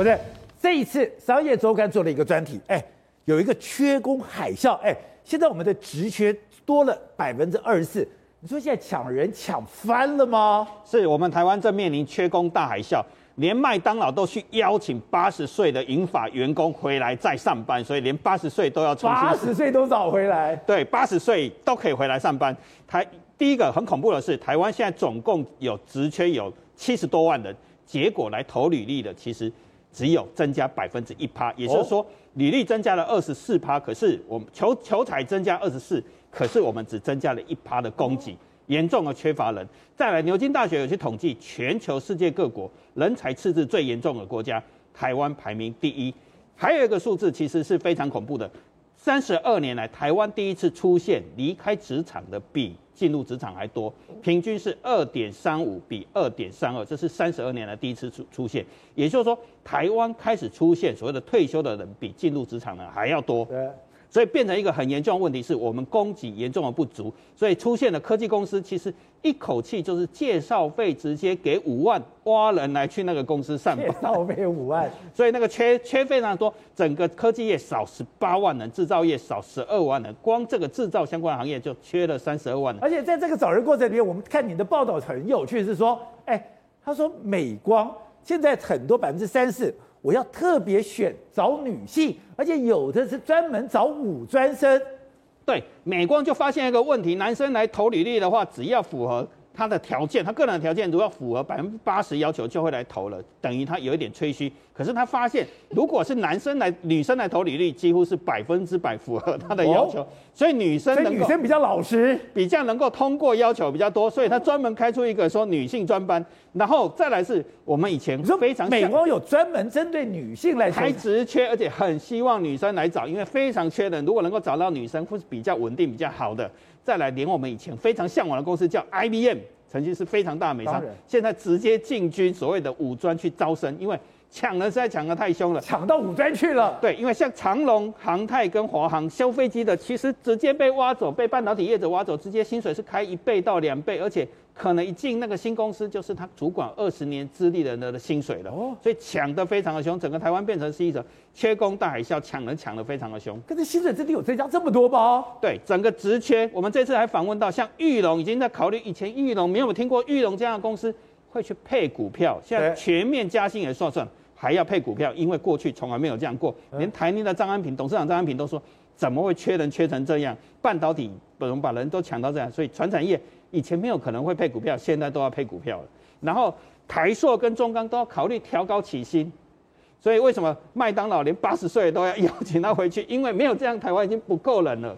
不对，这一次商业周刊做了一个专题，哎，有一个缺工海啸，哎，现在我们的职缺多了百分之二十四，你说现在抢人抢翻了吗？是我们台湾正面临缺工大海啸。连麦当劳都去邀请八十岁的银发员工回来再上班，所以连八十岁都要重新。八十岁都找回来。对，八十岁都可以回来上班。台第一个很恐怖的是，台湾现在总共有职缺有七十多万人，结果来投履历的其实只有增加百分之一趴，也就是说履历增加了二十四趴，可是我们求求才增加二十四，可是我们只增加了一趴的供给。严重的缺乏人，再来，牛津大学有去统计，全球世界各国人才赤字最严重的国家，台湾排名第一。还有一个数字其实是非常恐怖的，三十二年来，台湾第一次出现离开职场的比进入职场还多，平均是二点三五比二点三二，这是三十二年来第一次出出现。也就是说，台湾开始出现所谓的退休的人比进入职场的还要多。所以变成一个很严重的问题，是我们供给严重的不足，所以出现了科技公司，其实一口气就是介绍费直接给五万，挖人来去那个公司上班。介绍费五万，所以那个缺缺非常多，整个科技业少十八万人，制造业少十二万人，光这个制造相关行业就缺了三十二万人。而且在这个找人过程里面，我们看你的报道很有趣，是说，哎，他说美光现在很多百分之三十。我要特别选找女性，而且有的是专门找武专生。对，美光就发现一个问题：男生来投履历的话，只要符合他的条件，他个人的条件如果符合百分之八十要求，就会来投了，等于他有一点吹嘘。可是他发现，如果是男生来，女生来投履历，几乎是百分之百符合他的要求。哦、所以女生，女生比较老实，比较能够通过要求比较多，所以他专门开出一个说女性专班。然后再来是我们以前非常美国有专门针对女性来开职缺，而且很希望女生来找，因为非常缺人。如果能够找到女生，会是比较稳定、比较好的，再来连我们以前非常向往的公司叫 IBM，曾经是非常大的美商，现在直接进军所谓的五专去招生，因为。抢人，实在抢得太凶了，抢到五专去了。对，因为像长龙、航太跟华航修飞机的，其实直接被挖走，被半导体业者挖走，直接薪水是开一倍到两倍，而且可能一进那个新公司，就是他主管二十年资历的人的薪水了。哦，所以抢得非常的凶，整个台湾变成是一种缺工大海啸，抢人抢得非常的凶。可是薪水真的有增加这么多吗？对，整个职缺，我们这次还访问到，像玉龙已经在考虑，以前玉龙没有听过玉龙这样的公司会去配股票，现在全面加薪也算算。还要配股票，因为过去从来没有这样过。连台泥的张安平董事长张安平都说，怎么会缺人缺成这样？半导体不能把人都抢到这样，所以传产业以前没有可能会配股票，现在都要配股票了。然后台塑跟中钢都要考虑调高起薪，所以为什么麦当劳连八十岁都要邀请他回去？因为没有这样，台湾已经不够人了。